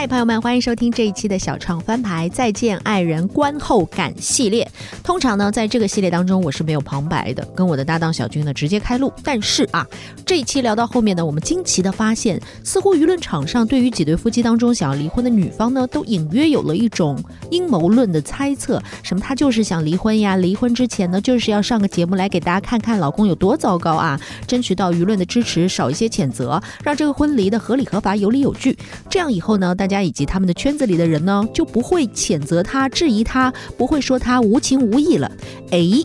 嗨，朋友们，欢迎收听这一期的小创翻牌再见爱人观后感系列。通常呢，在这个系列当中，我是没有旁白的，跟我的搭档小军呢直接开录。但是啊，这一期聊到后面呢，我们惊奇的发现，似乎舆论场上对于几对夫妻当中想要离婚的女方呢，都隐约有了一种阴谋论的猜测，什么她就是想离婚呀，离婚之前呢，就是要上个节目来给大家看看老公有多糟糕啊，争取到舆论的支持，少一些谴责，让这个婚离的合理合法、有理有据。这样以后呢，大家以及他们的圈子里的人呢，就不会谴责他、质疑他，不会说他无情无义了。哎。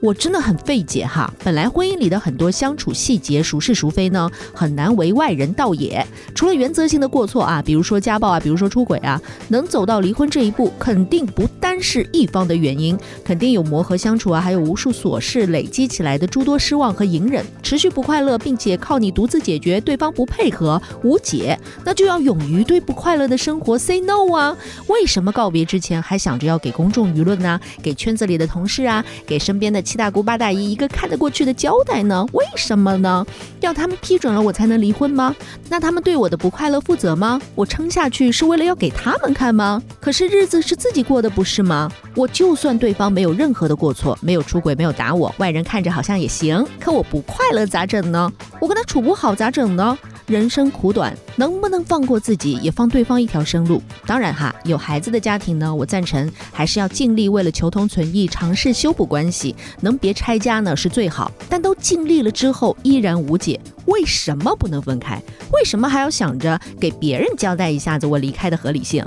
我真的很费解哈，本来婚姻里的很多相处细节孰是孰非呢，很难为外人道也。除了原则性的过错啊，比如说家暴啊，比如说出轨啊，能走到离婚这一步，肯定不单是一方的原因，肯定有磨合相处啊，还有无数琐事累积起来的诸多失望和隐忍，持续不快乐，并且靠你独自解决，对方不配合无解，那就要勇于对不快乐的生活 say no 啊！为什么告别之前还想着要给公众舆论呢？给圈子里的同事啊，给身边的。七大姑八大姨一个看得过去的交代呢？为什么呢？要他们批准了我才能离婚吗？那他们对我的不快乐负责吗？我撑下去是为了要给他们看吗？可是日子是自己过的不是吗？我就算对方没有任何的过错，没有出轨，没有打我，外人看着好像也行，可我不快乐咋整呢？我跟他处不好咋整呢？人生苦短，能不能放过自己，也放对方一条生路？当然哈，有孩子的家庭呢，我赞成还是要尽力为了求同存异，尝试修补关系，能别拆家呢是最好。但都尽力了之后依然无解，为什么不能分开？为什么还要想着给别人交代一下子我离开的合理性？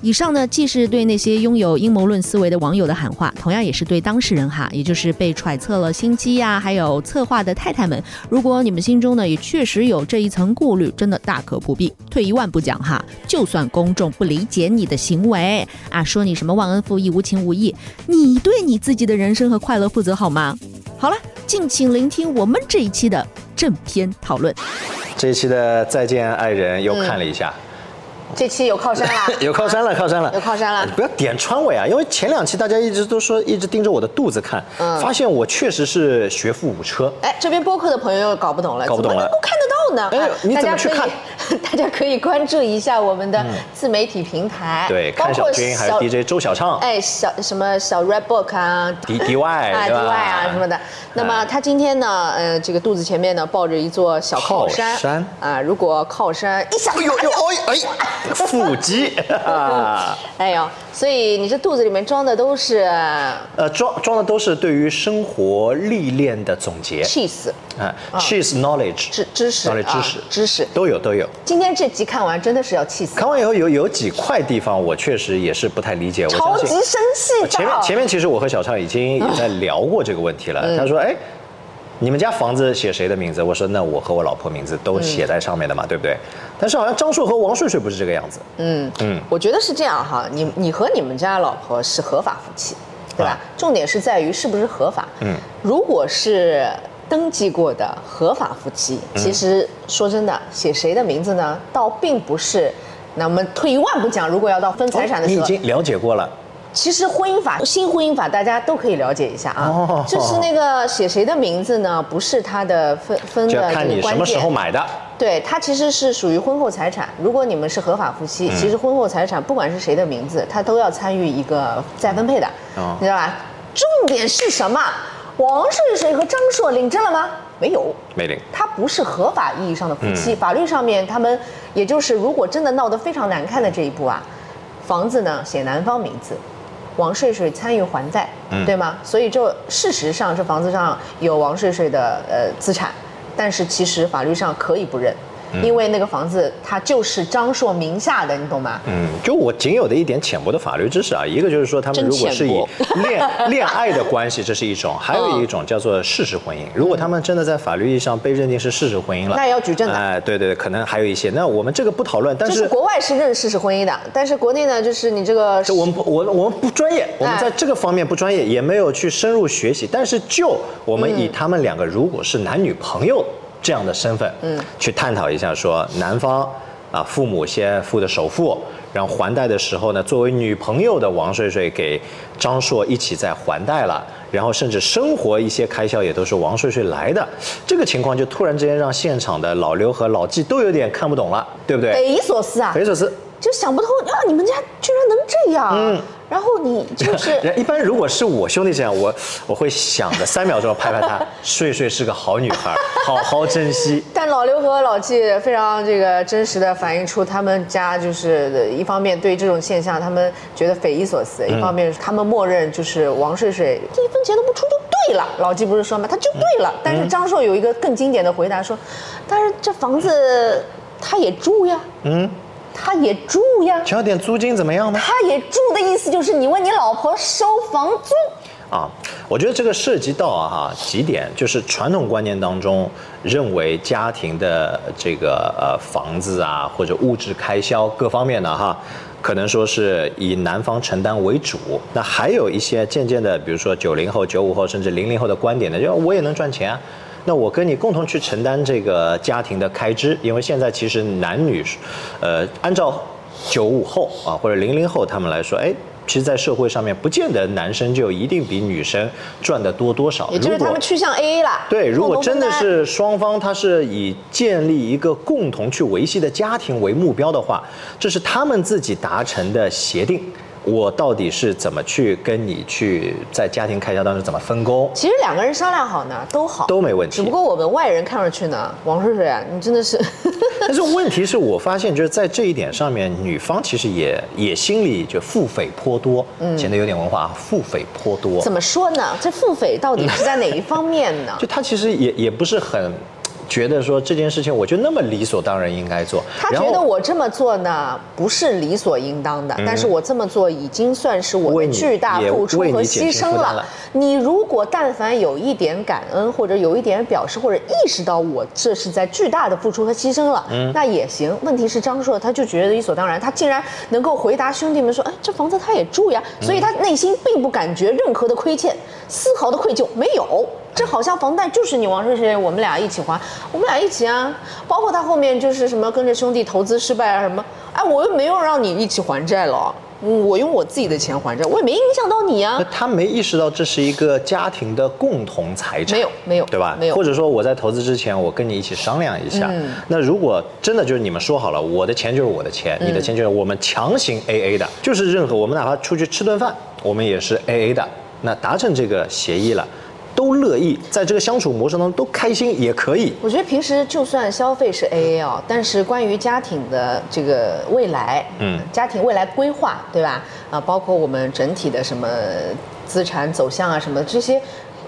以上呢，既是对那些拥有阴谋论思维的网友的喊话，同样也是对当事人哈，也就是被揣测了心机呀，还有策划的太太们。如果你们心中呢也确实有这一层顾虑，真的大可不必。退一万步讲哈，就算公众不理解你的行为啊，说你什么忘恩负义、无情无义，你对你自己的人生和快乐负责好吗？好了，敬请聆听我们这一期的正片讨论。这一期的再见爱人又看了一下。这期有靠山了，有靠山了，靠山了，有靠山了。不要点川尾啊，因为前两期大家一直都说，一直盯着我的肚子看，发现我确实是学富五车。哎，这边播客的朋友又搞不懂了，搞不懂了，能够看得到呢？哎，你怎么去看？大家可以关注一下我们的自媒体平台，对，看小军还有 DJ 周小畅，哎，小什么小 Red Book 啊，D D Y 啊 D Y 啊什么的。那么他今天呢，呃，这个肚子前面呢抱着一座小靠山，啊，如果靠山一下，哎呦呦，哎哎，腹肌，哎呦，所以你这肚子里面装的都是，呃，装装的都是对于生活历练的总结，cheese，啊，cheese knowledge，知知识，knowledge 知识，知识。都有都有。今天这集看完真的是要气死！看完以后有有几块地方我确实也是不太理解。我超级生气！前面前面其实我和小畅已经也在聊过这个问题了。他说：“哎，你们家房子写谁的名字？”我说：“那我和我老婆名字都写在上面的嘛，对不对？”但是好像张硕和王睡睡不是这个样子。嗯嗯，我觉得是这样哈，你你和你们家老婆是合法夫妻，对吧？重点是在于是不是合法。嗯，如果是。登记过的合法夫妻，其实说真的，写谁的名字呢？倒并不是。那我们退一万步讲，如果要到分财产的时候，你已经了解过了。其实婚姻法、新婚姻法，大家都可以了解一下啊。就是那个写谁的名字呢？不是他的分分的这个看你什么时候买的。对，它其实是属于婚后财产。如果你们是合法夫妻，其实婚后财产不管是谁的名字，他都要参与一个再分配的，你知道吧？重点是什么？王睡睡和张硕领证了吗？没有，没领。他不是合法意义上的夫妻，法律上面他们，也就是如果真的闹得非常难看的这一步啊，房子呢写男方名字，王睡睡参与还债，对吗？所以就事实上这房子上有王睡睡的呃资产，但是其实法律上可以不认。因为那个房子它就是张硕名下的，你懂吗？嗯，就我仅有的一点浅薄的法律知识啊，一个就是说他们如果是以恋 恋爱的关系，这是一种；还有一种叫做事实婚姻。如果他们真的在法律意义上被认定是事实婚姻了，那也要举证的。哎，对对，可能还有一些。那我们这个不讨论，但是国外是认事实婚姻的，但是国内呢，就是你这个，我们不，我我们不专业，我们在这个方面不专业，也没有去深入学习。但是就我们以他们两个如果是男女朋友。这样的身份，嗯，去探讨一下，说男方啊，父母先付的首付，然后还贷的时候呢，作为女朋友的王睡睡给张硕一起在还贷了，然后甚至生活一些开销也都是王睡睡来的，这个情况就突然之间让现场的老刘和老纪都有点看不懂了，对不对？匪夷所思啊！匪夷所思。就想不通啊，你们家居然能这样。嗯。然后你就是，一般如果是我兄弟这样，我我会想着三秒钟拍拍他，睡睡是个好女孩，好好珍惜。但老刘和老纪非常这个真实的反映出他们家就是一方面对这种现象他们觉得匪夷所思，一方面他们默认就是王睡睡一分钱都不出就对了。老纪不是说吗？他就对了。但是张硕有一个更经典的回答说，但是这房子他也住呀。嗯。他也住呀，交点租金怎么样呢？他也住的意思就是你问你老婆收房租啊。我觉得这个涉及到啊哈几点，就是传统观念当中认为家庭的这个呃房子啊或者物质开销各方面的哈，可能说是以男方承担为主。那还有一些渐渐的，比如说九零后、九五后甚至零零后的观点呢，就我也能赚钱啊。那我跟你共同去承担这个家庭的开支，因为现在其实男女，呃，按照九五后啊或者零零后他们来说，哎，其实，在社会上面不见得男生就一定比女生赚的多多少。也就是他们趋向 A A 了。对，如果真的是双方他是以建立一个共同去维系的家庭为目标的话，这是他们自己达成的协定。我到底是怎么去跟你去在家庭开销当中怎么分工？其实两个人商量好呢，都好，都没问题。只不过我们外人看上去呢，王睡睡啊，你真的是。但是问题是我发现就是在这一点上面，女方其实也也心里就腹诽颇多，嗯，显得有点文化，腹诽颇多。怎么说呢？这腹诽到底是在哪一方面呢？就他其实也也不是很。觉得说这件事情，我就那么理所当然应该做。他觉得我这么做呢，不是理所应当的，但是我这么做已经算是我的巨大付出和牺牲了。你如果但凡有一点感恩，或者有一点表示，或者意识到我这是在巨大的付出和牺牲了，那也行。问题是张硕他就觉得理所当然，他竟然能够回答兄弟们说：“哎，这房子他也住呀。”所以他内心并不感觉任何的亏欠，丝毫的愧疚没有。这好像房贷就是你王睡睡，我们俩一起还，我们俩一起啊。包括他后面就是什么跟着兄弟投资失败啊什么，哎，我又没有让你一起还债了，我用我自己的钱还债，我也没影响到你啊。他没意识到这是一个家庭的共同财产，没有没有，对吧？没有。或者说我在投资之前，我跟你一起商量一下。那如果真的就是你们说好了，我的钱就是我的钱，你的钱就是我们强行 A A 的，就是任何我们哪怕出去吃顿饭，我们也是 A A 的。那达成这个协议了。都乐意在这个相处模式当中都开心也可以。我觉得平时就算消费是 A A 哦，但是关于家庭的这个未来，嗯，家庭未来规划，对吧？啊，包括我们整体的什么资产走向啊，什么这些。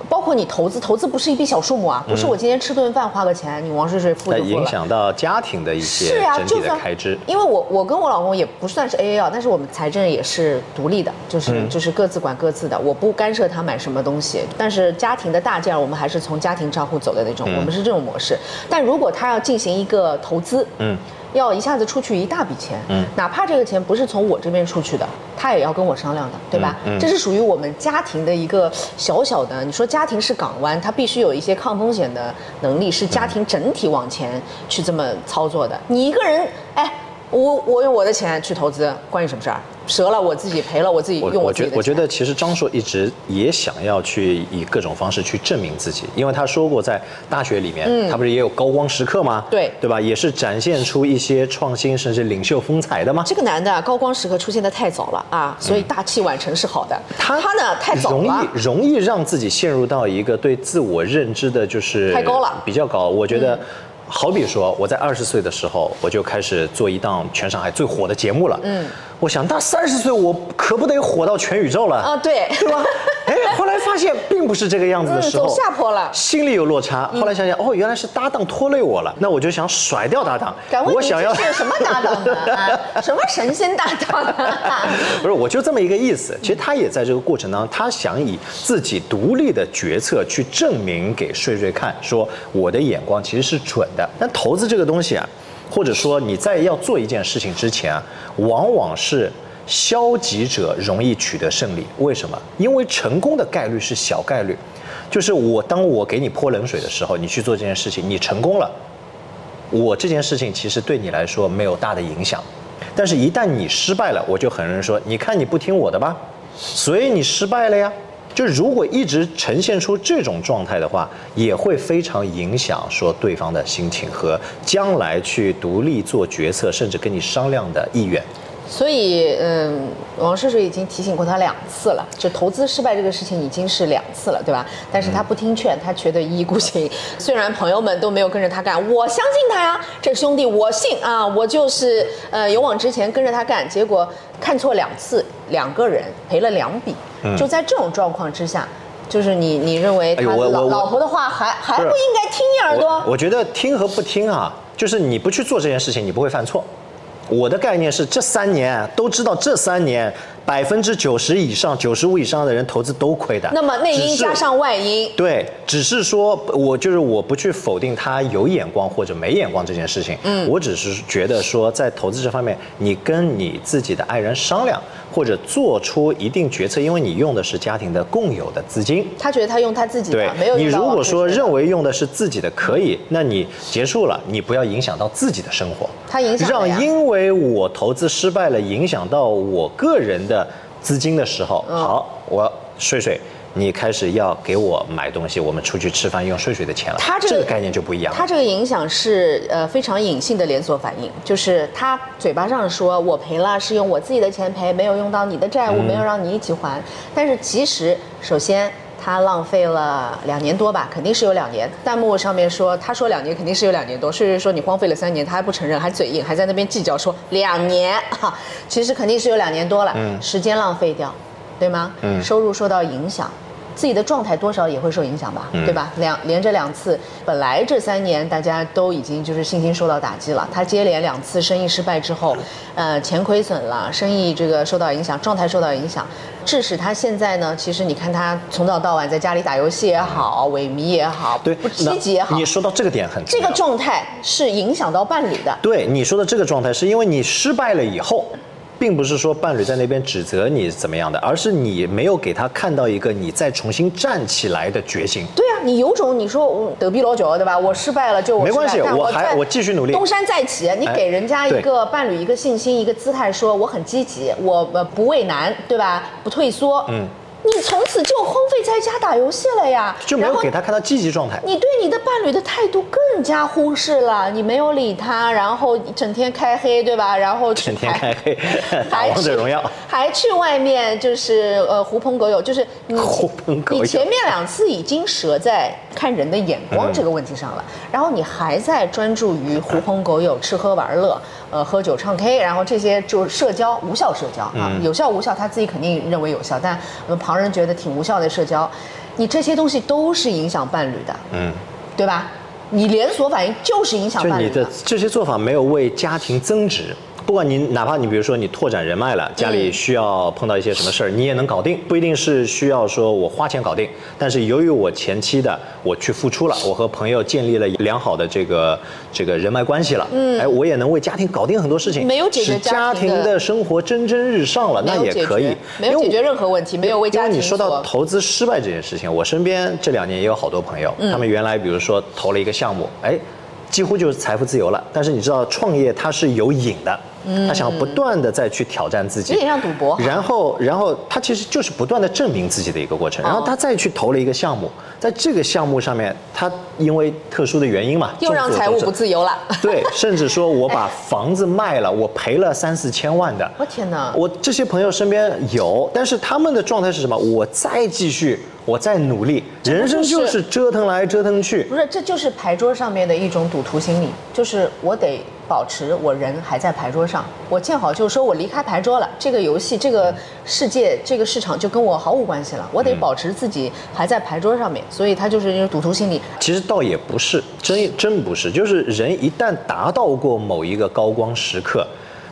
包括你投资，投资不是一笔小数目啊，不是我今天吃顿饭花个钱，你王睡睡付就付了。影响到家庭的一些整体的开支。因为我我跟我老公也不算是 A A 啊，但是我们财政也是独立的，就是就是各自管各自的，我不干涉他买什么东西。但是家庭的大件我们还是从家庭账户走的那种，我们是这种模式。但如果他要进行一个投资，嗯。要一下子出去一大笔钱，嗯，哪怕这个钱不是从我这边出去的，他也要跟我商量的，对吧？嗯，这是属于我们家庭的一个小小的。你说家庭是港湾，它必须有一些抗风险的能力，是家庭整体往前去这么操作的。你一个人，哎，我我用我的钱去投资，关你什么事儿？折了我自己，赔了我自己，用我自己我觉得其实张硕一直也想要去以各种方式去证明自己，因为他说过在大学里面，他不是也有高光时刻吗？对，对吧？也是展现出一些创新甚至领袖风采的吗？这个男的高光时刻出现的太早了啊，所以大器晚成是好的。他他呢太早了，容易容易让自己陷入到一个对自我认知的就是太高了，比较高。我觉得。好比说，我在二十岁的时候，我就开始做一档全上海最火的节目了。嗯，我想，那三十岁我可不得火到全宇宙了啊？对，对吧？哎，后来发现并不是这个样子的时候，走下坡了，心里有落差。后来想想，哦，原来是搭档拖累我了，那我就想甩掉搭档。我想要什么搭档呢？什么神仙搭档？不是，我就这么一个意思。其实他也在这个过程当中，他想以自己独立的决策去证明给睡睡看，说我的眼光其实是准的。但投资这个东西啊，或者说你在要做一件事情之前啊，往往是。消极者容易取得胜利，为什么？因为成功的概率是小概率，就是我当我给你泼冷水的时候，你去做这件事情，你成功了，我这件事情其实对你来说没有大的影响，但是一旦你失败了，我就很容易说，你看你不听我的吧，所以你失败了呀。就如果一直呈现出这种状态的话，也会非常影响说对方的心情和将来去独立做决策，甚至跟你商量的意愿。所以，嗯，王叔叔已经提醒过他两次了，就投资失败这个事情已经是两次了，对吧？但是他不听劝，他觉得一意孤行。虽然朋友们都没有跟着他干，我相信他呀，这兄弟我信啊，我就是呃勇往直前跟着他干。结果看错两次，两个人赔了两笔。就在这种状况之下，就是你你认为他老老婆的话还还不应该听你耳朵？我觉得听和不听啊，就是你不去做这件事情，你不会犯错。我的概念是，这三年都知道，这三年百分之九十以上、九十五以上的人投资都亏的。那么内因加上外因，对，只是说我就是我不去否定他有眼光或者没眼光这件事情。嗯，我只是觉得说，在投资这方面，你跟你自己的爱人商量。或者做出一定决策，因为你用的是家庭的共有的资金。他觉得他用他自己的，没有你如果说认为用的是自己的可以，那你结束了，你不要影响到自己的生活。他影响让因为我投资失败了，影响到我个人的资金的时候，好，我睡睡。你开始要给我买东西，我们出去吃饭用税税的钱了。他这个概念就不一样。他这个影响是呃非常隐性的连锁反应，就是他嘴巴上说我赔了是用我自己的钱赔，没有用到你的债务，没有让你一起还。但是其实首先他浪费了两年多吧，肯定是有两年。弹幕上面说他说两年肯定是有两年多，税税说你荒废了三年，他还不承认，还嘴硬，还在那边计较说两年哈，其实肯定是有两年多了，嗯时间浪费掉，对吗？嗯，收入受到影响。自己的状态多少也会受影响吧，对吧？两连着两次，本来这三年大家都已经就是信心受到打击了。他接连两次生意失败之后，呃，钱亏损了，生意这个受到影响，状态受到影响，致使他现在呢，其实你看他从早到晚在家里打游戏也好，萎靡也好，对，不积极也好。你说到这个点很，这个状态是影响到伴侣的。对你说的这个状态，是因为你失败了以后。并不是说伴侣在那边指责你怎么样的，而是你没有给他看到一个你再重新站起来的决心。对啊，你有种你说我得必老九对吧？我失败了就没关系，我还我继续努力，东山再起。你给人家一个伴侣一个信心，一个姿态，说我很积极，我呃不畏难，对吧？不退缩。嗯。你从此就荒废在家打游戏了呀，就没有给他看到积极状态。你对你的伴侣的态度更加忽视了，你没有理他，然后整天开黑，对吧？然后整天开黑，还王者荣耀，还去外面就是呃狐朋狗友，就是你狐朋狗友。你前面两次已经折在看人的眼光这个问题上了，然后你还在专注于狐朋狗友吃喝玩乐。呃，喝酒唱 K，然后这些就是社交，无效社交啊，有效无效，他自己肯定认为有效，但我们旁人觉得挺无效的社交，你这些东西都是影响伴侣的，嗯，对吧？你连锁反应就是影响伴侣。就你的这些做法没有为家庭增值。不管你哪怕你比如说你拓展人脉了，家里需要碰到一些什么事儿，你也能搞定，不一定是需要说我花钱搞定。但是由于我前期的我去付出了，我和朋友建立了良好的这个这个人脉关系了，嗯，哎，我也能为家庭搞定很多事情，没有解决家庭的生活蒸蒸日上了，那也可以，没有解决任何问题，没有为家庭。因为你说到投资失败这件事情，我身边这两年也有好多朋友，他们原来比如说投了一个项目，哎，几乎就是财富自由了。但是你知道创业它是有瘾的。他想要不断的再去挑战自己，有点像赌博。然后，然后他其实就是不断的证明自己的一个过程。然后他再去投了一个项目，在这个项目上面，他因为特殊的原因嘛，又让财务不自由了。对，甚至说我把房子卖了，我赔了三四千万的。我天哪！我这些朋友身边有，但是他们的状态是什么？我再继续，我再努力，人生就是折腾来折腾去。不是，这就是牌桌上面的一种赌徒心理，就是我得。保持我人还在牌桌上，我见好就收，我离开牌桌了，这个游戏、这个世界、这个市场就跟我毫无关系了。我得保持自己还在牌桌上面，所以他就是一种赌徒心理。其实倒也不是，真真不是，就是人一旦达到过某一个高光时刻。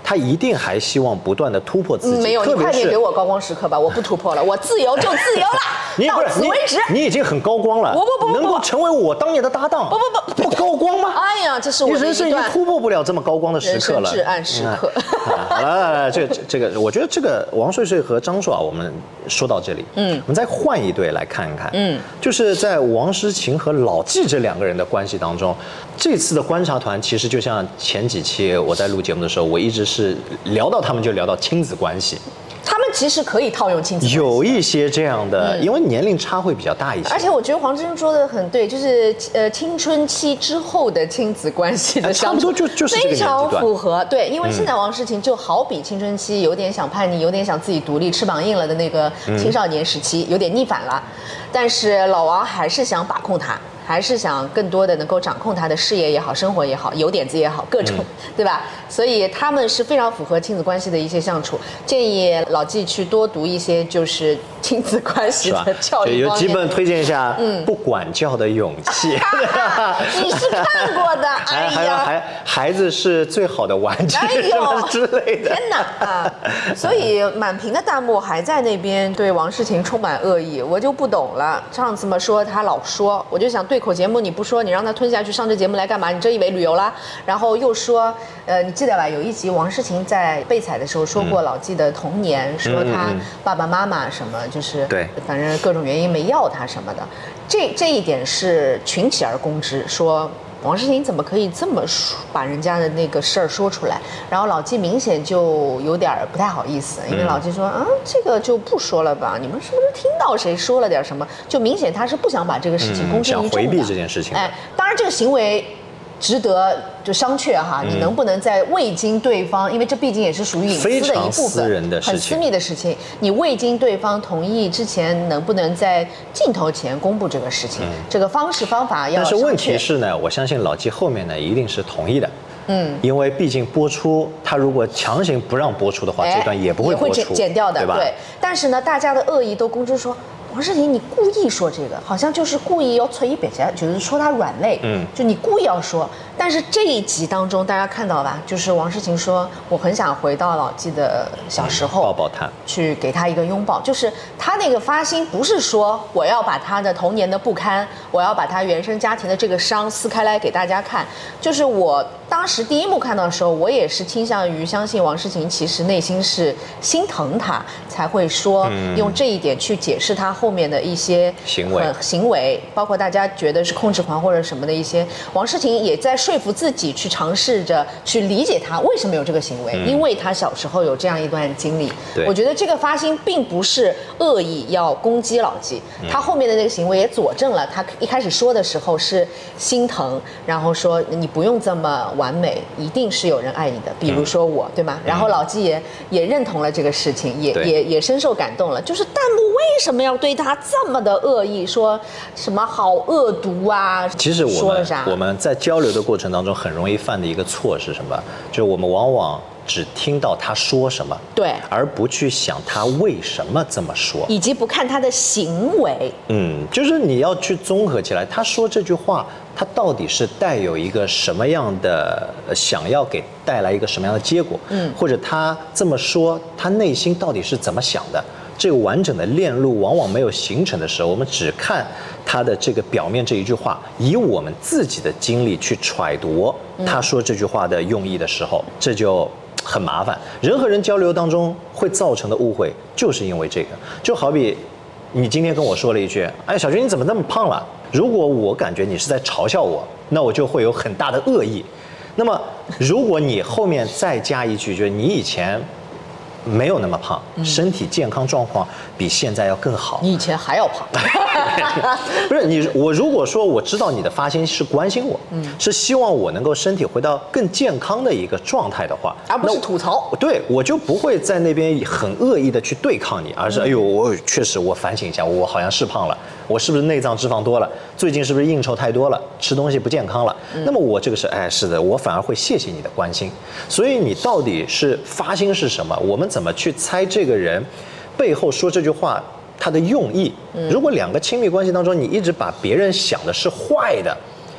他一定还希望不断的突破自己。没有，你快点给我高光时刻吧！我不突破了，我自由就自由了，到此为止。你已经很高光了，不不不，能够成为我当年的搭档。不不不，不高光吗？哎呀，这是我人生已经突破不了这么高光的时刻了。至暗时刻。好了，这个这个，我觉得这个王睡睡和张硕啊，我们说到这里，嗯，我们再换一对来看一看，嗯，就是在王诗晴和老纪这两个人的关系当中，这次的观察团其实就像前几期我在录节目的时候，我一直是聊。到他们就聊到亲子关系，他们其实可以套用亲子。有一些这样的，因为年龄差会比较大一些。而且我觉得黄志忠说的很对，就是呃青春期之后的亲子关系的差不多就就是非常符合。对，因为现在王诗晴就好比青春期有点想叛逆，有点想自己独立，翅膀硬了的那个青少年时期，有点逆反了。但是老王还是想把控他。还是想更多的能够掌控他的事业也好，生活也好，有点子也好，各种，对吧？所以他们是非常符合亲子关系的一些相处。建议老纪去多读一些就是亲子关系的教育有几本推荐一下，嗯，不管教的勇气，你是看过的？哎呀，孩孩子是最好的玩具，哎呦之类的。天哪啊！所以满屏的弹幕还在那边对王诗晴充满恶意，我就不懂了。上次嘛说他老说，我就想对。对口节目你不说，你让他吞下去上这节目来干嘛？你真以为旅游啦？然后又说，呃，你记得吧？有一集王诗晴在被采的时候说过老纪的童年，说他爸爸妈妈什么就是对，反正各种原因没要他什么的。这这一点是群起而攻之，说。王诗晴怎么可以这么说把人家的那个事儿说出来？然后老纪明显就有点不太好意思，因为老纪说啊，这个就不说了吧。你们是不是听到谁说了点什么？就明显他是不想把这个事情公之于众的。想回避这件事情。哎，当然这个行为。值得就商榷哈，你能不能在未经对方，因为这毕竟也是属于隐私的一部分，很私密的事情，你未经对方同意之前，能不能在镜头前公布这个事情？这个方式方法要。但是问题是呢，我相信老纪后面呢一定是同意的，嗯，因为毕竟播出，他如果强行不让播出的话，这段也不会播出，剪掉的，对吧？对。但是呢，大家的恶意都公之说。王诗婷，你故意说这个，好像就是故意要催一别下，就是说他软肋，嗯，就你故意要说。但是这一集当中，大家看到吧，就是王诗晴说，我很想回到老纪的小时候，抱抱他，去给他一个拥抱。就是他那个发心，不是说我要把他的童年的不堪，我要把他原生家庭的这个伤撕开来给大家看。就是我当时第一幕看到的时候，我也是倾向于相信王诗晴其实内心是心疼他，才会说用这一点去解释他后面的一些行为，行为，包括大家觉得是控制狂或者什么的一些。王诗晴也在。说服自己去尝试着去理解他为什么有这个行为，因为他小时候有这样一段经历。我觉得这个发心并不是恶意要攻击老纪，他后面的那个行为也佐证了他一开始说的时候是心疼，然后说你不用这么完美，一定是有人爱你的，比如说我，对吗？然后老纪也也认同了这个事情，也也也深受感动了。就是弹幕为什么要对他这么的恶意，说什么好恶毒啊？其实我们我们在交流的过。过程当中很容易犯的一个错是什么？就是我们往往只听到他说什么，对，而不去想他为什么这么说，以及不看他的行为。嗯，就是你要去综合起来，他说这句话，他到底是带有一个什么样的想要给带来一个什么样的结果？嗯，或者他这么说，他内心到底是怎么想的？这个完整的链路往往没有形成的时候，我们只看他的这个表面这一句话，以我们自己的经历去揣度他说这句话的用意的时候，这就很麻烦。人和人交流当中会造成的误会，就是因为这个。就好比你今天跟我说了一句：“哎，小军你怎么那么胖了？”如果我感觉你是在嘲笑我，那我就会有很大的恶意。那么如果你后面再加一句，就是你以前。没有那么胖，身体健康状况比现在要更好。你以前还要胖？不是你，我如果说我知道你的发心是关心我，嗯是希望我能够身体回到更健康的一个状态的话，而不是吐槽。对，我就不会在那边很恶意的去对抗你，而是哎呦，我确实我反省一下，我好像是胖了，我是不是内脏脂肪多了？最近是不是应酬太多了，吃东西不健康了？那么我这个是哎，是的，我反而会谢谢你的关心。所以你到底是发心是什么？我们。怎么去猜这个人背后说这句话他的用意？如果两个亲密关系当中，你一直把别人想的是坏的，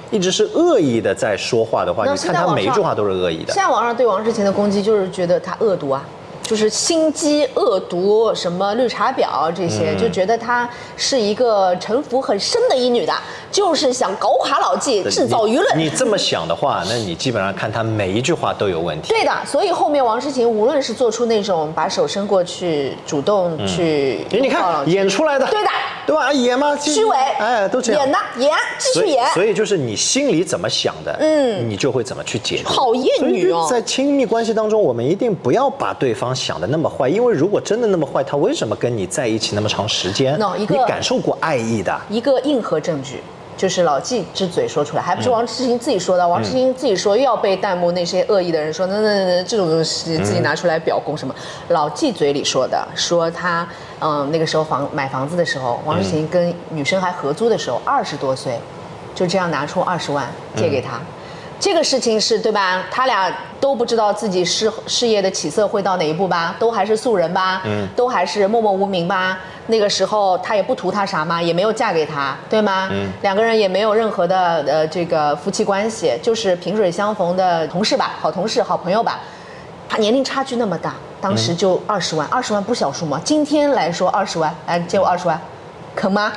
一直是恶意的在说话的话，你看他每一句话都是恶意的。现在网上对王志勤的攻击就是觉得他恶毒啊。就是心机恶毒，什么绿茶婊这些，就觉得她是一个城府很深的一女的，就是想搞垮老纪，制造舆论。你这么想的话，那你基本上看她每一句话都有问题。对的，所以后面王诗晴无论是做出那种把手伸过去，主动去，你看演出来的，对的，对吧？演吗？虚伪，哎，都这样演的，演，继续演。所以就是你心里怎么想的，嗯，你就会怎么去解读。好厌女哦，在亲密关系当中，我们一定不要把对方。方想的那么坏，因为如果真的那么坏，他为什么跟你在一起那么长时间？你感受过爱意的一个硬核证据。就是老纪之嘴说出来，还不是王志清自己说的。王志清自己说，又要被弹幕那些恶意的人说，那那那这种东西自己拿出来表功什么？老纪嘴里说的，说他嗯那个时候房买房子的时候，王志清跟女生还合租的时候，二十多岁，就这样拿出二十万借给他。这个事情是对吧？他俩都不知道自己事事业的起色会到哪一步吧？都还是素人吧？嗯，都还是默默无名吧？那个时候他也不图他啥嘛，也没有嫁给他，对吗？嗯，两个人也没有任何的呃这个夫妻关系，就是萍水相逢的同事吧，好同事、好朋友吧。他年龄差距那么大，当时就二十万，二十万不小数吗？今天来说二十万，来借我二十万，肯吗？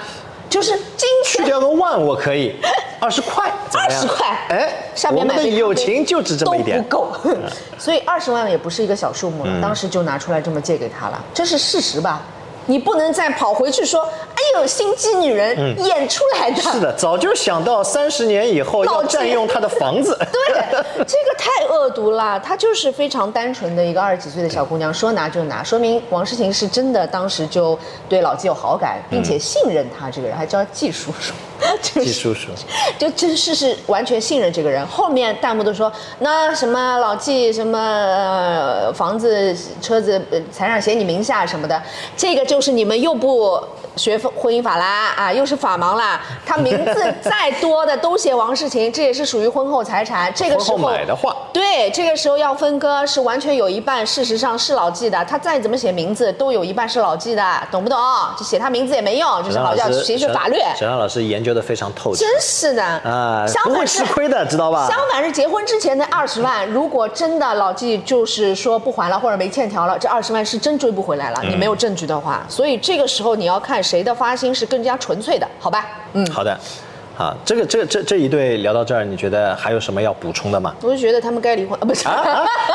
就是今去掉个万我可以，二十块，二十块，哎，我们的友情就值这么一点，都不够，所以二十万也不是一个小数目了，当时就拿出来这么借给他了，这是事实吧？你不能再跑回去说，哎呦，心机女人演出来的。是的，早就想到三十年以后要占用他的房子。对，这个太恶毒了。她就是非常单纯的一个二十几岁的小姑娘，说拿就拿，说明王诗晴是真的当时就对老纪有好感，并且信任他这个人，还叫纪叔叔。季叔叔，就真是是完全信任这个人。后面弹幕都说，那什么老季什么房子、车子、财产写你名下什么的，这个就是你们又不。学婚姻法啦啊，又是法盲啦。他名字 再多的都写王世晴，这也是属于婚后财产。这个时候买的话，对，这个时候要分割是完全有一半，事实上是老纪的。他再怎么写名字，都有一半是老纪的，懂不懂？就写他名字也没用，就是好像学学法律。沈阳老师研究的非常透彻，真是的啊，不会吃亏的，知道吧？相反是结婚之前的二十万，如果真的老纪就是说不还了或者没欠条了，这二十万是真追不回来了。你没有证据的话，所以这个时候你要看。谁的发心是更加纯粹的？好吧，嗯，好的。啊，这个这这这一对聊到这儿，你觉得还有什么要补充的吗？我就觉得他们该离婚啊，不是？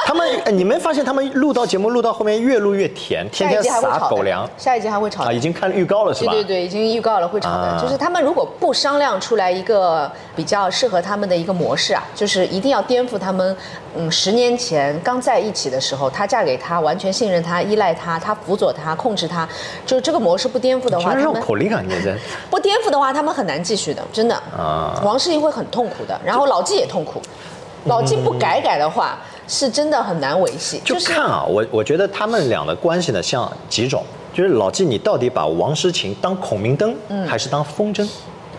他们你没发现他们录到节目录到后面越录越甜，天天撒狗粮。下一集还会吵啊？已经看预告了是吧？对对对，已经预告了会吵的。就是他们如果不商量出来一个比较适合他们的一个模式啊，就是一定要颠覆他们。嗯，十年前刚在一起的时候，她嫁给他，完全信任他，依赖他，他辅佐他，控制他，就是这个模式不颠覆的话，绕口令啊，你这 不颠覆的话，他们很难继续的，真的啊。王世英会很痛苦的，然后老纪也痛苦，老纪不改改的话，是真的很难维系。就看啊，我我觉得他们俩的关系呢，像几种，就是老纪，你到底把王诗晴当孔明灯，还是当风筝？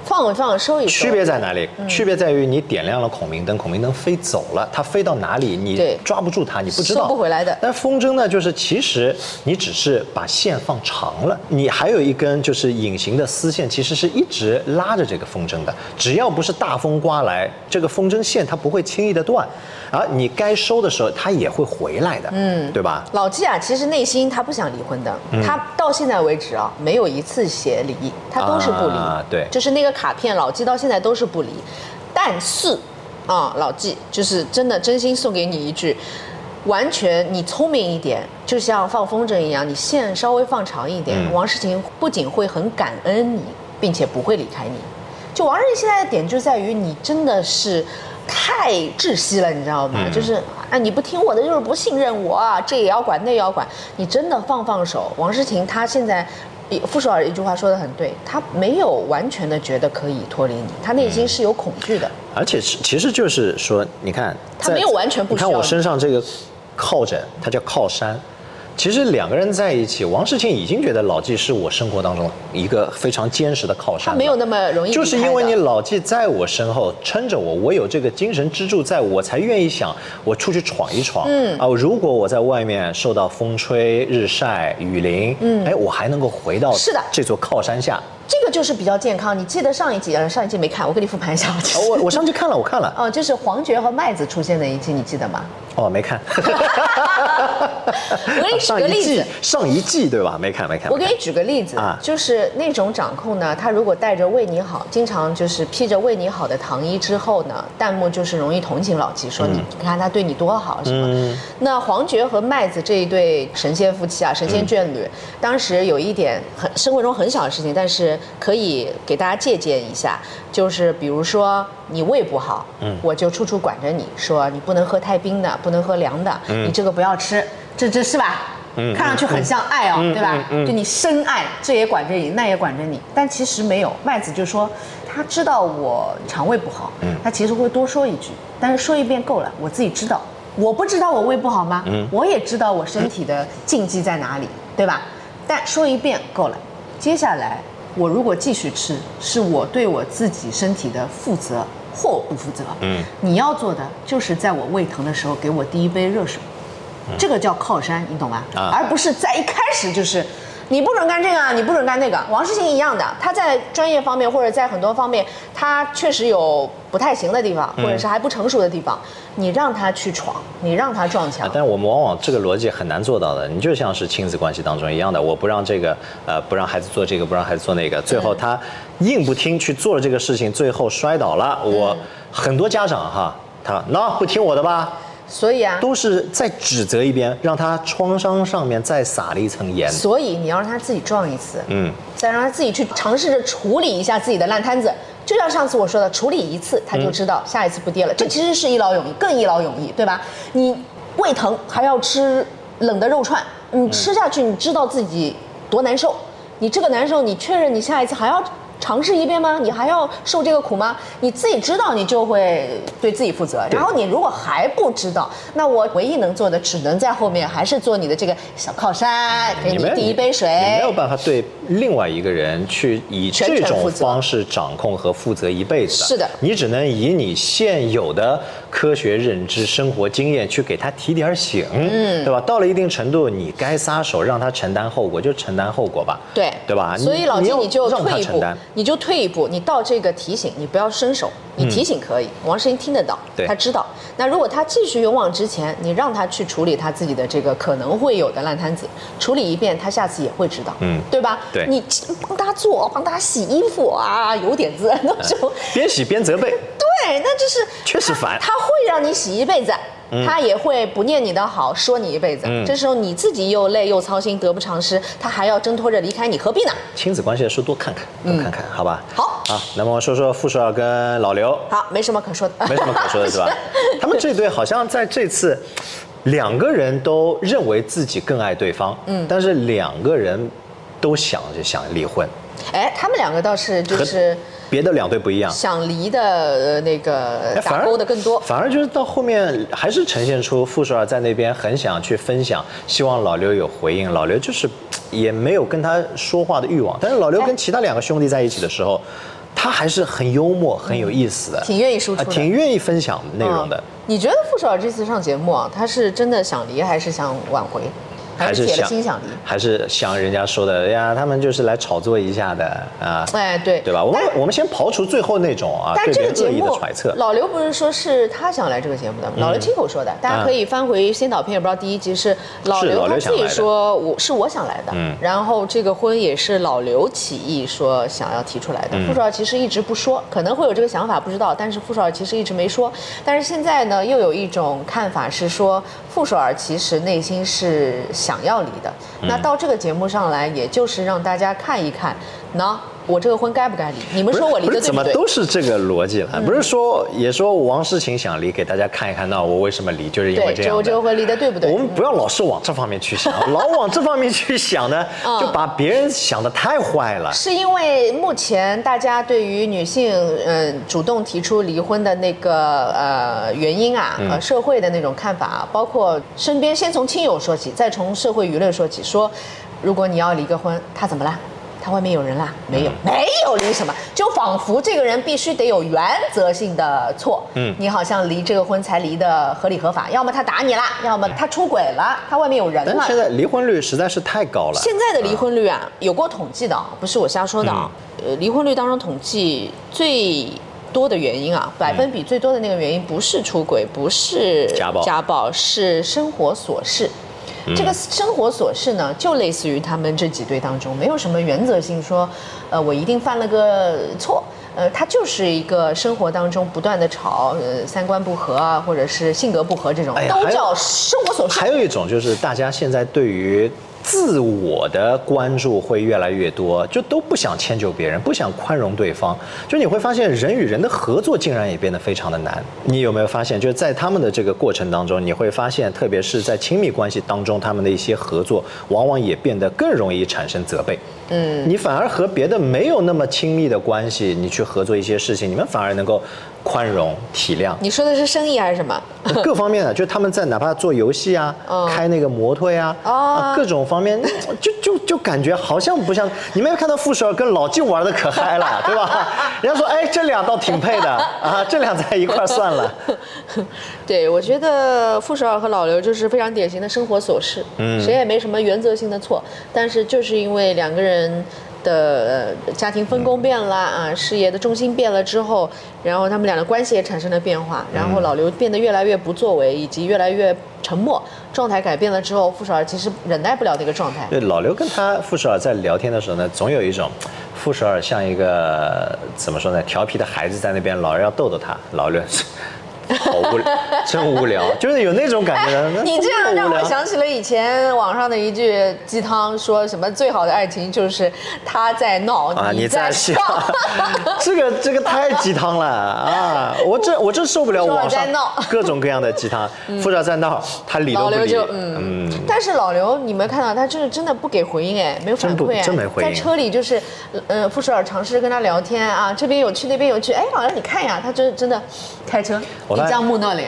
放一放，收一收。区别在哪里？区别在于你点亮了孔明灯，孔明灯飞走了，它飞到哪里你抓不住它，你不知道。收不回来的。但风筝呢，就是其实你只是把线放长了，你还有一根就是隐形的丝线，其实是一直拉着这个风筝的。只要不是大风刮来，这个风筝线它不会轻易的断。而你该收的时候，它也会回来的，嗯，对吧？老纪啊，其实内心他不想离婚的，他到现在为止啊，没有一次写离，他都是不离，对，就是那个卡片，老纪到现在都是不离。但是，啊，老纪就是真的真心送给你一句，完全你聪明一点，就像放风筝一样，你线稍微放长一点，王诗晴不仅会很感恩你，并且不会离开你。就王诗晴现在的点就在于你真的是。太窒息了，你知道吗？就是啊，你不听我的，就是不信任我，这也要管，那也要管。你真的放放手。王诗晴她现在，傅首尔一句话说的很对，他没有完全的觉得可以脱离你，他内心是有恐惧的。而且是，其实就是说，你看，他没有完全不。你看我身上这个靠枕，它叫靠山。其实两个人在一起，王世清已经觉得老纪是我生活当中一个非常坚实的靠山。他没有那么容易。就是因为你老纪在我身后撑着我，我有这个精神支柱，在我才愿意想我出去闯一闯。嗯啊，如果我在外面受到风吹日晒雨淋，嗯，哎，我还能够回到是的这座靠山下。这个就是比较健康。你记得上一集啊，上一集没看，我给你复盘一下。我我上去看了，我看了。哦，就是黄觉和麦子出现的一集，你记得吗？哦，没看。我给你举个例子，上一季对吧？没看，没看。我给你举个例子啊，就是那种掌控呢，他如果带着为你好，经常就是披着为你好的糖衣之后呢，弹幕就是容易同情老纪，说你你看他对你多好什么。那黄觉和麦子这一对神仙夫妻啊，神仙眷侣，当时有一点很生活中很小的事情，但是可以给大家借鉴一下，就是比如说你胃不好，嗯，我就处处管着你说你不能喝太冰的。不能喝凉的，你这个不要吃，这这是吧？嗯看上去很像爱哦，对吧？就你深爱，这也管着你，那也管着你，但其实没有。麦子就说，他知道我肠胃不好，他其实会多说一句，但是说一遍够了，我自己知道。我不知道我胃不好吗？嗯我也知道我身体的禁忌在哪里，对吧？但说一遍够了。接下来我如果继续吃，是我对我自己身体的负责或不负责。嗯，你要做的就是在我胃疼的时候给我第一杯热水。这个叫靠山，你懂吗？而不是在一开始就是你不准干这个，你不准干那个。王诗晴一样的，他在专业方面或者在很多方面，他确实有不太行的地方，或者是还不成熟的地方。你让他去闯，你让他撞墙。但是我们往往这个逻辑很难做到的。你就像是亲子关系当中一样的，我不让这个呃不让孩子做这个，不让孩子做那个，最后他硬不听去做了这个事情，最后摔倒了。我很多家长哈，他那不听我的吧。所以啊，都是在指责一边，让他创伤上面再撒了一层盐。所以你要让他自己撞一次，嗯，再让他自己去尝试着处理一下自己的烂摊子。就像上次我说的，处理一次他就知道下一次不跌了。这其实是一劳永逸，更一劳永逸，对吧？你胃疼还要吃冷的肉串，你吃下去你知道自己多难受，你这个难受你确认你下一次还要。尝试一遍吗？你还要受这个苦吗？你自己知道，你就会对自己负责。然后你如果还不知道，那我唯一能做的，只能在后面还是做你的这个小靠山，给你递一杯水。你没有办法对另外一个人去以这种方式掌控和负责一辈子。是的，你只能以你现有的科学认知、生活经验去给他提点醒，嗯，对吧？到了一定程度，你该撒手让他承担后果就承担后果吧。对，对吧？所以老金你就退一步。你就退一步，你到这个提醒，你不要伸手，你提醒可以，王世英听得到，他知道。那如果他继续勇往直前，你让他去处理他自己的这个可能会有的烂摊子，处理一遍，他下次也会知道，嗯，对吧？对，你帮他做，帮他洗衣服啊，有点子，那 就边洗边责备。对，那就是确实烦，他会让你洗一辈子。他也会不念你的好，说你一辈子。这时候你自己又累又操心，得不偿失。他还要挣脱着离开你，何必呢？亲子关系的书多看看，多看看，好吧？好啊，那么说说傅首尔跟老刘。好，没什么可说的，没什么可说的是吧？他们这对好像在这次，两个人都认为自己更爱对方，嗯，但是两个人都想着想离婚。哎，他们两个倒是就是。别的两队不一样，想离的那个打勾的更多，反而就是到后面还是呈现出傅首尔在那边很想去分享，希望老刘有回应，老刘就是也没有跟他说话的欲望。但是老刘跟其他两个兄弟在一起的时候，他还是很幽默、很有意思的，挺愿意输出，挺愿意分享内容的。你觉得傅首尔这次上节目啊，他是真的想离还是想挽回？还是铁了心想离，还是像人家说的哎呀？他们就是来炒作一下的啊！哎，对，对吧？我们我们先刨除最后那种啊，但这个节目揣测。老刘不是说是他想来这个节目的吗，老刘亲口说的，大家可以翻回先导片，也不知道第一集是老刘他自己说，我是我想来的。嗯。然后这个婚也是老刘起意说想要提出来的。傅首尔其实一直不说，可能会有这个想法，不知道。但是傅首尔其实一直没说。但是现在呢，又有一种看法是说，傅首尔其实内心是想要离的。那到这个节目上来，也就是让大家看一看，那。我这个婚该不该离？你们说我离的对不对？怎么都是这个逻辑了？不是说也说王诗晴想离，给大家看一看，那我为什么离？就是因为这样。我这个婚离的对不对？我们不要老是往这方面去想，老往这方面去想呢，就把别人想的太坏了。是因为目前大家对于女性嗯主动提出离婚的那个呃原因啊，呃社会的那种看法，包括身边先从亲友说起，再从社会舆论说起，说如果你要离个婚，他怎么了？他外面有人啦？没有，没有离什么，就仿佛这个人必须得有原则性的错。嗯，你好像离这个婚才离的合理合法，要么他打你了，要么他出轨了，他外面有人了。但现在离婚率实在是太高了。现在的离婚率啊，有过统计的，不是我瞎说的啊。呃，离婚率当中统计最多的原因啊，百分比最多的那个原因不是出轨，不是家暴，家暴是生活琐事。这个生活琐事呢，就类似于他们这几对当中，没有什么原则性说，呃，我一定犯了个错，呃，他就是一个生活当中不断的吵，呃，三观不合啊，或者是性格不合这种，都叫生活琐事。还有一种就是大家现在对于自我的关注会越来越多，就都不想迁就别人，不想宽容对方。就你会发现，人与人的合作竟然也变得非常的难。你有没有发现，就是在他们的这个过程当中，你会发现，特别是在亲密关系当中，他们的一些合作，往往也变得更容易产生责备。嗯，你反而和别的没有那么亲密的关系，你去合作一些事情，你们反而能够。宽容体谅，你说的是生意还是什么？各方面的，就他们在哪怕做游戏啊，开那个摩托呀，啊，各种方面，就就就感觉好像不像。你没有看到傅首尔跟老静玩的可嗨了，对吧？人家说，哎，这俩倒挺配的啊，这俩在一块算了。对，我觉得傅首尔和老刘就是非常典型的生活琐事，嗯，谁也没什么原则性的错，但是就是因为两个人。的家庭分工变了啊，事业的重心变了之后，然后他们俩的关系也产生了变化，然后老刘变得越来越不作为，以及越来越沉默，状态改变了之后，傅首尔其实忍耐不了这个状态。对，老刘跟他傅首尔在聊天的时候呢，总有一种傅首尔像一个 怎么说呢，调皮的孩子在那边，老人要逗逗他，老刘。好无聊，真无聊，就是有那种感觉。你这样让我想起了以前网上的一句鸡汤，说什么最好的爱情就是他在闹，你在笑。这个这个太鸡汤了啊！我这我真受不了网上 各种各样的鸡汤。富少在闹，他理都不理。嗯，但是老刘，你没看到他就是真的不给回应哎，没有反馈哎，真没回应。在车里就是，呃，傅首尔尝试跟他聊天啊，这边有趣那边有趣，哎，老刘你看呀，他真真的开车。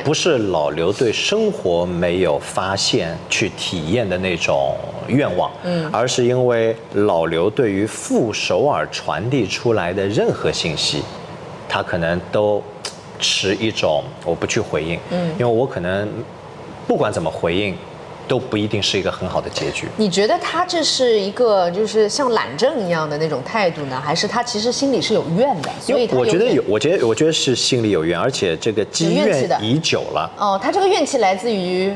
不是老刘对生活没有发现、去体验的那种愿望，嗯，而是因为老刘对于傅首尔传递出来的任何信息，他可能都持一种我不去回应，嗯，因为我可能不管怎么回应。都不一定是一个很好的结局。你觉得他这是一个就是像懒政一样的那种态度呢，还是他其实心里是有怨的？所以我觉得有，我觉得我觉得是心里有怨，而且这个积怨已久了。哦，他这个怨气来自于，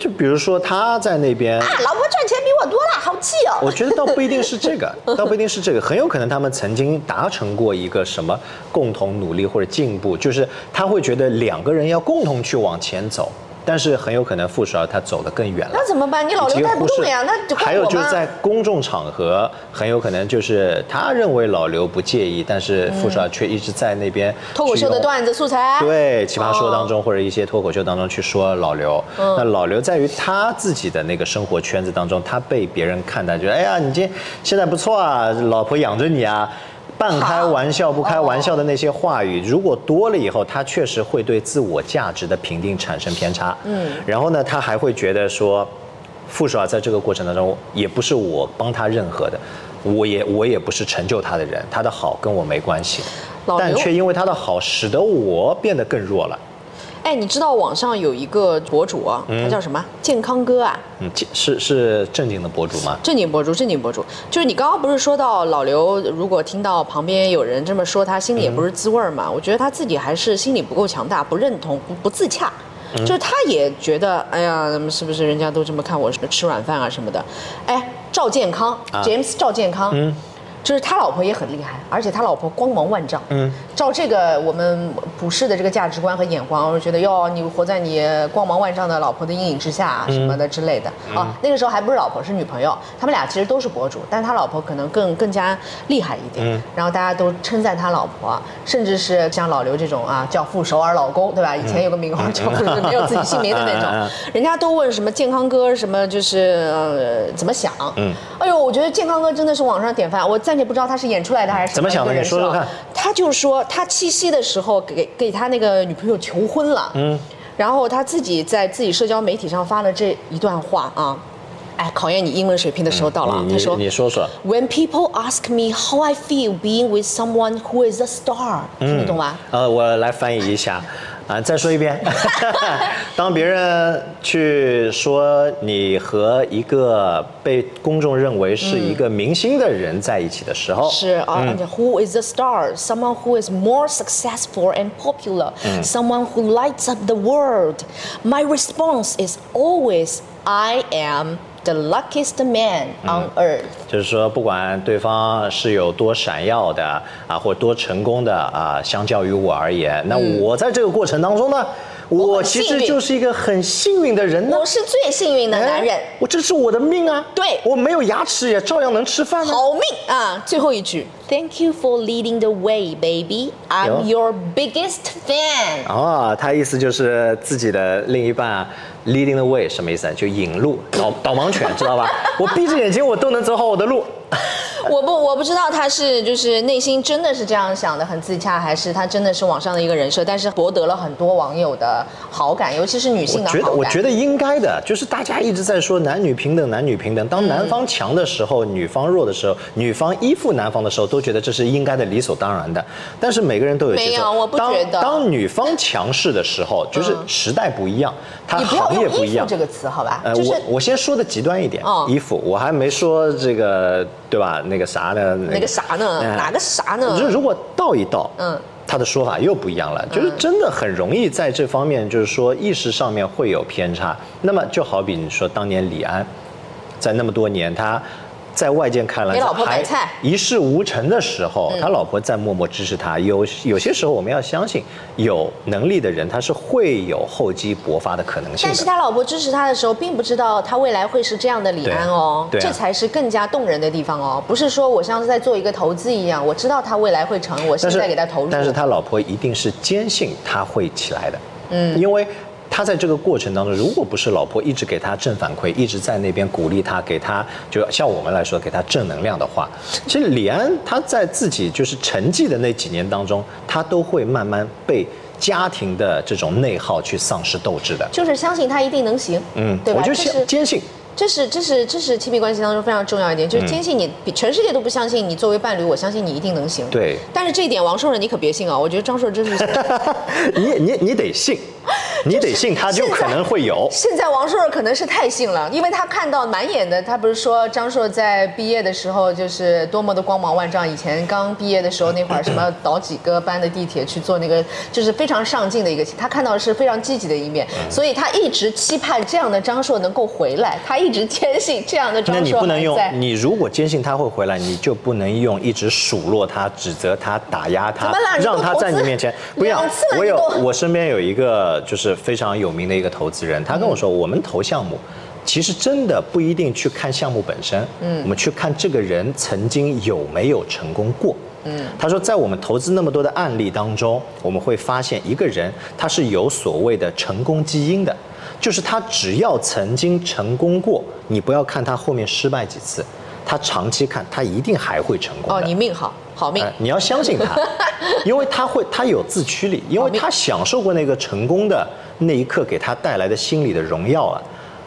就比如说他在那边，啊，老婆赚钱比我多了，好气哦。我觉得倒不一定是这个，倒不一定是这个，很有可能他们曾经达成过一个什么共同努力或者进步，就是他会觉得两个人要共同去往前走。但是很有可能傅首尔他走得更远了，那怎么办？你老刘带不动呀，那还有就是在公众场合，很有可能就是他认为老刘不介意，但是傅首尔却一直在那边脱口秀的段子素材，对奇葩说当中或者一些脱口秀当中去说老刘。那老刘在于他自己的那个生活圈子当中，他被别人看待，觉得哎呀，你今现在不错啊，老婆养着你啊。半开玩笑不开玩笑的那些话语，如果多了以后，他确实会对自我价值的评定产生偏差。嗯，然后呢，他还会觉得说，傅首尔在这个过程当中也不是我帮他任何的，我也我也不是成就他的人，他的好跟我没关系，但却因为他的好，使得我变得更弱了。哎，你知道网上有一个博主啊，他叫什么？健康哥啊？嗯，是是正经的博主吗？正经博主，正经博主。就是你刚刚不是说到老刘，如果听到旁边有人这么说，他心里也不是滋味儿嘛？我觉得他自己还是心理不够强大，不认同，不不自洽。就是他也觉得，哎呀，是不是人家都这么看我，什么吃软饭啊什么的？哎，赵健康，James 赵健康。就是他老婆也很厉害，而且他老婆光芒万丈。嗯，照这个我们普世的这个价值观和眼光，我觉得哟，你活在你光芒万丈的老婆的阴影之下什么的之类的。啊，那个时候还不是老婆，是女朋友。他们俩其实都是博主，但是他老婆可能更更加厉害一点。嗯，然后大家都称赞他老婆，甚至是像老刘这种啊，叫傅首尔老公，对吧？以前有个名号叫傅，没有自己姓名的那种。人家都问什么健康哥什么，就是呃怎么想？嗯，哎呦，我觉得健康哥真的是网上典范。我在。也不知道他是演出来的还是怎么想的？你说说看。他就说他七夕的时候给给他那个女朋友求婚了，嗯，然后他自己在自己社交媒体上发了这一段话啊，哎，考验你英文水平的时候到了。他说：“你说说。”When people ask me how I feel being with someone who is a star，听得懂吗？呃，我来翻译一下。啊，再说一遍。当别人去说你和一个被公众认为是一个明星的人在一起的时候，是啊，Who is a star? Someone who is more successful and popular. Someone who lights up the world. My response is always, I am. The luckiest man on earth，就是说，不管对方是有多闪耀的啊，或多成功的啊，相较于我而言，那我在这个过程当中呢，我其实就是一个很幸运的人呢。我是最幸运的男人，我这是我的命啊。对，我没有牙齿也照样能吃饭呢。好命啊！最后一句，Thank you for leading the way, baby. I'm your biggest fan. 哦，他意思就是自己的另一半啊，leading the way 什么意思啊？就引路，导导盲犬，知道吧？我闭着眼睛我都能走好我的路。我不我不知道他是就是内心真的是这样想的很自洽，还是他真的是网上的一个人设，但是博得了很多网友的好感，尤其是女性的好感。我觉得我觉得应该的，就是大家一直在说男女平等，男女平等。当男方强的时候，女方弱的时候，女方依附男方的时候，都觉得这是应该的，理所当然的。但是每个人都有没有，我不觉得。当女方强势的时候，就是时代不一样，它行业不一样。这个词好吧？呃，我我先说的极端一点，衣服，我还没说这个，对吧？那个啥呢？那个啥呢？哪个啥呢？就是如果倒一倒，嗯，他的说法又不一样了。就是真的很容易在这方面，就是说意识上面会有偏差。那么就好比你说当年李安，在那么多年他。在外界看来还一事无成的时候，他老婆在默默支持他。有有些时候，我们要相信有能力的人，他是会有厚积薄发的可能性。但是他老婆支持他的时候，并不知道他未来会是这样的李安哦，这才是更加动人的地方哦。不是说我像是在做一个投资一样，我知道他未来会成，我现在给他投入。但是他老婆一定是坚信他会起来的，嗯，因为。他在这个过程当中，如果不是老婆一直给他正反馈，一直在那边鼓励他，给他就像我们来说给他正能量的话，其实李安他在自己就是沉寂的那几年当中，他都会慢慢被家庭的这种内耗去丧失斗志的。就是相信他一定能行，嗯，对吧？我就坚信。这是这是这是亲密关系当中非常重要一点，就是坚信你比全世界都不相信你作为伴侣，我相信你一定能行。对。但是这一点王硕仁你可别信啊，我觉得张硕真是。你你你得信。你得信，他就可能会有。现在王硕可能是太信了，因为他看到满眼的，他不是说张硕在毕业的时候就是多么的光芒万丈。以前刚毕业的时候那会儿，什么倒几个班的地铁去做那个，就是非常上进的一个。他看到的是非常积极的一面，所以他一直期盼这样的张硕能够回来。他一直坚信这样的张硕。那你不能用，你如果坚信他会回来，你就不能用一直数落他、指责他、打压他，让他在你面前不要。我有，我身边有一个就是。非常有名的一个投资人，他跟我说，我们投项目，其实真的不一定去看项目本身，嗯，我们去看这个人曾经有没有成功过，嗯，他说，在我们投资那么多的案例当中，我们会发现一个人他是有所谓的成功基因的，就是他只要曾经成功过，你不要看他后面失败几次。他长期看，他一定还会成功。哦，你命好，好命。你要相信他，因为他会，他有自驱力，因为他享受过那个成功的那一刻给他带来的心理的荣耀啊。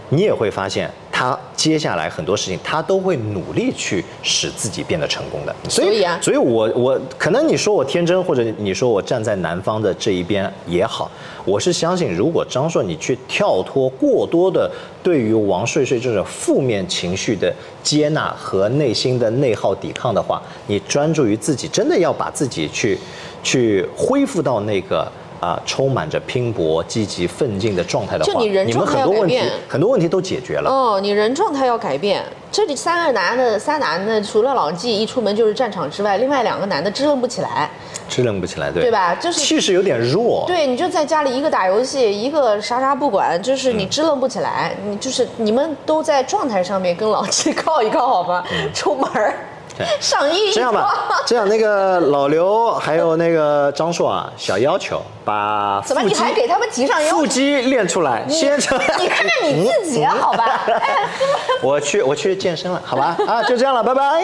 你也会发现。他接下来很多事情，他都会努力去使自己变得成功的。所以啊，所以我我可能你说我天真，或者你说我站在男方的这一边也好，我是相信，如果张硕你去跳脱过多的对于王睡睡这种负面情绪的接纳和内心的内耗抵抗的话，你专注于自己，真的要把自己去去恢复到那个。啊，充满着拼搏、积极、奋进的状态的话，就你人状态要改变，很多问题都解决了。哦，你人状态要改变。这里三个男的，三男的，除了老纪一出门就是战场之外，另外两个男的支棱不起来，支棱不起来，对对吧？就是气势有点弱。对，你就在家里一个打游戏，一个啥啥不管，就是你支棱不起来。你就是你们都在状态上面跟老纪 靠一靠好吗？出门 上亿这样吧，这样 那个老刘还有那个张硕啊，小要求把怎么你还给他们提上腹肌练出来，先成。你看看你自己好吧。我去我去健身了，好吧啊，就这样了，拜拜。